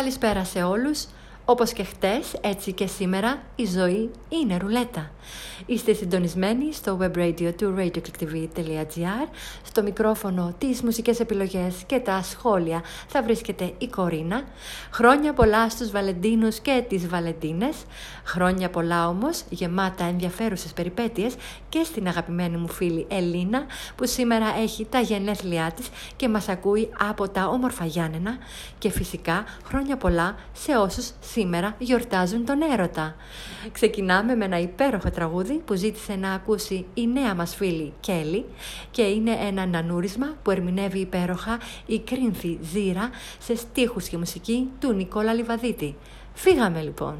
Καλησπέρα σε όλους. Όπως και χτες, έτσι και σήμερα, η ζωή είναι ρουλέτα. Είστε συντονισμένοι στο web radio του radioclickTV.gr. Στο μικρόφωνο, τις μουσικές επιλογές και τα σχόλια θα βρίσκεται η Κορίνα. Χρόνια πολλά στους Βαλεντίνους και τις Βαλεντίνες. Χρόνια πολλά όμως, γεμάτα ενδιαφέρουσες περιπέτειες και στην αγαπημένη μου φίλη Ελίνα, που σήμερα έχει τα γενέθλιά της και μας ακούει από τα όμορφα Γιάννενα. Και φυσικά χρόνια πολλά σε όσους σήμερα γιορτάζουν τον έρωτα. Ξεκινάμε με ένα υπέροχο τραγούδι που ζήτησε να ακούσει η νέα μας φίλη Κέλλη και είναι ένα νανούρισμα που ερμηνεύει υπέροχα η Κρίνθη Ζήρα σε στίχους και μουσική του Νικόλα Λιβαδίτη. Φύγαμε λοιπόν!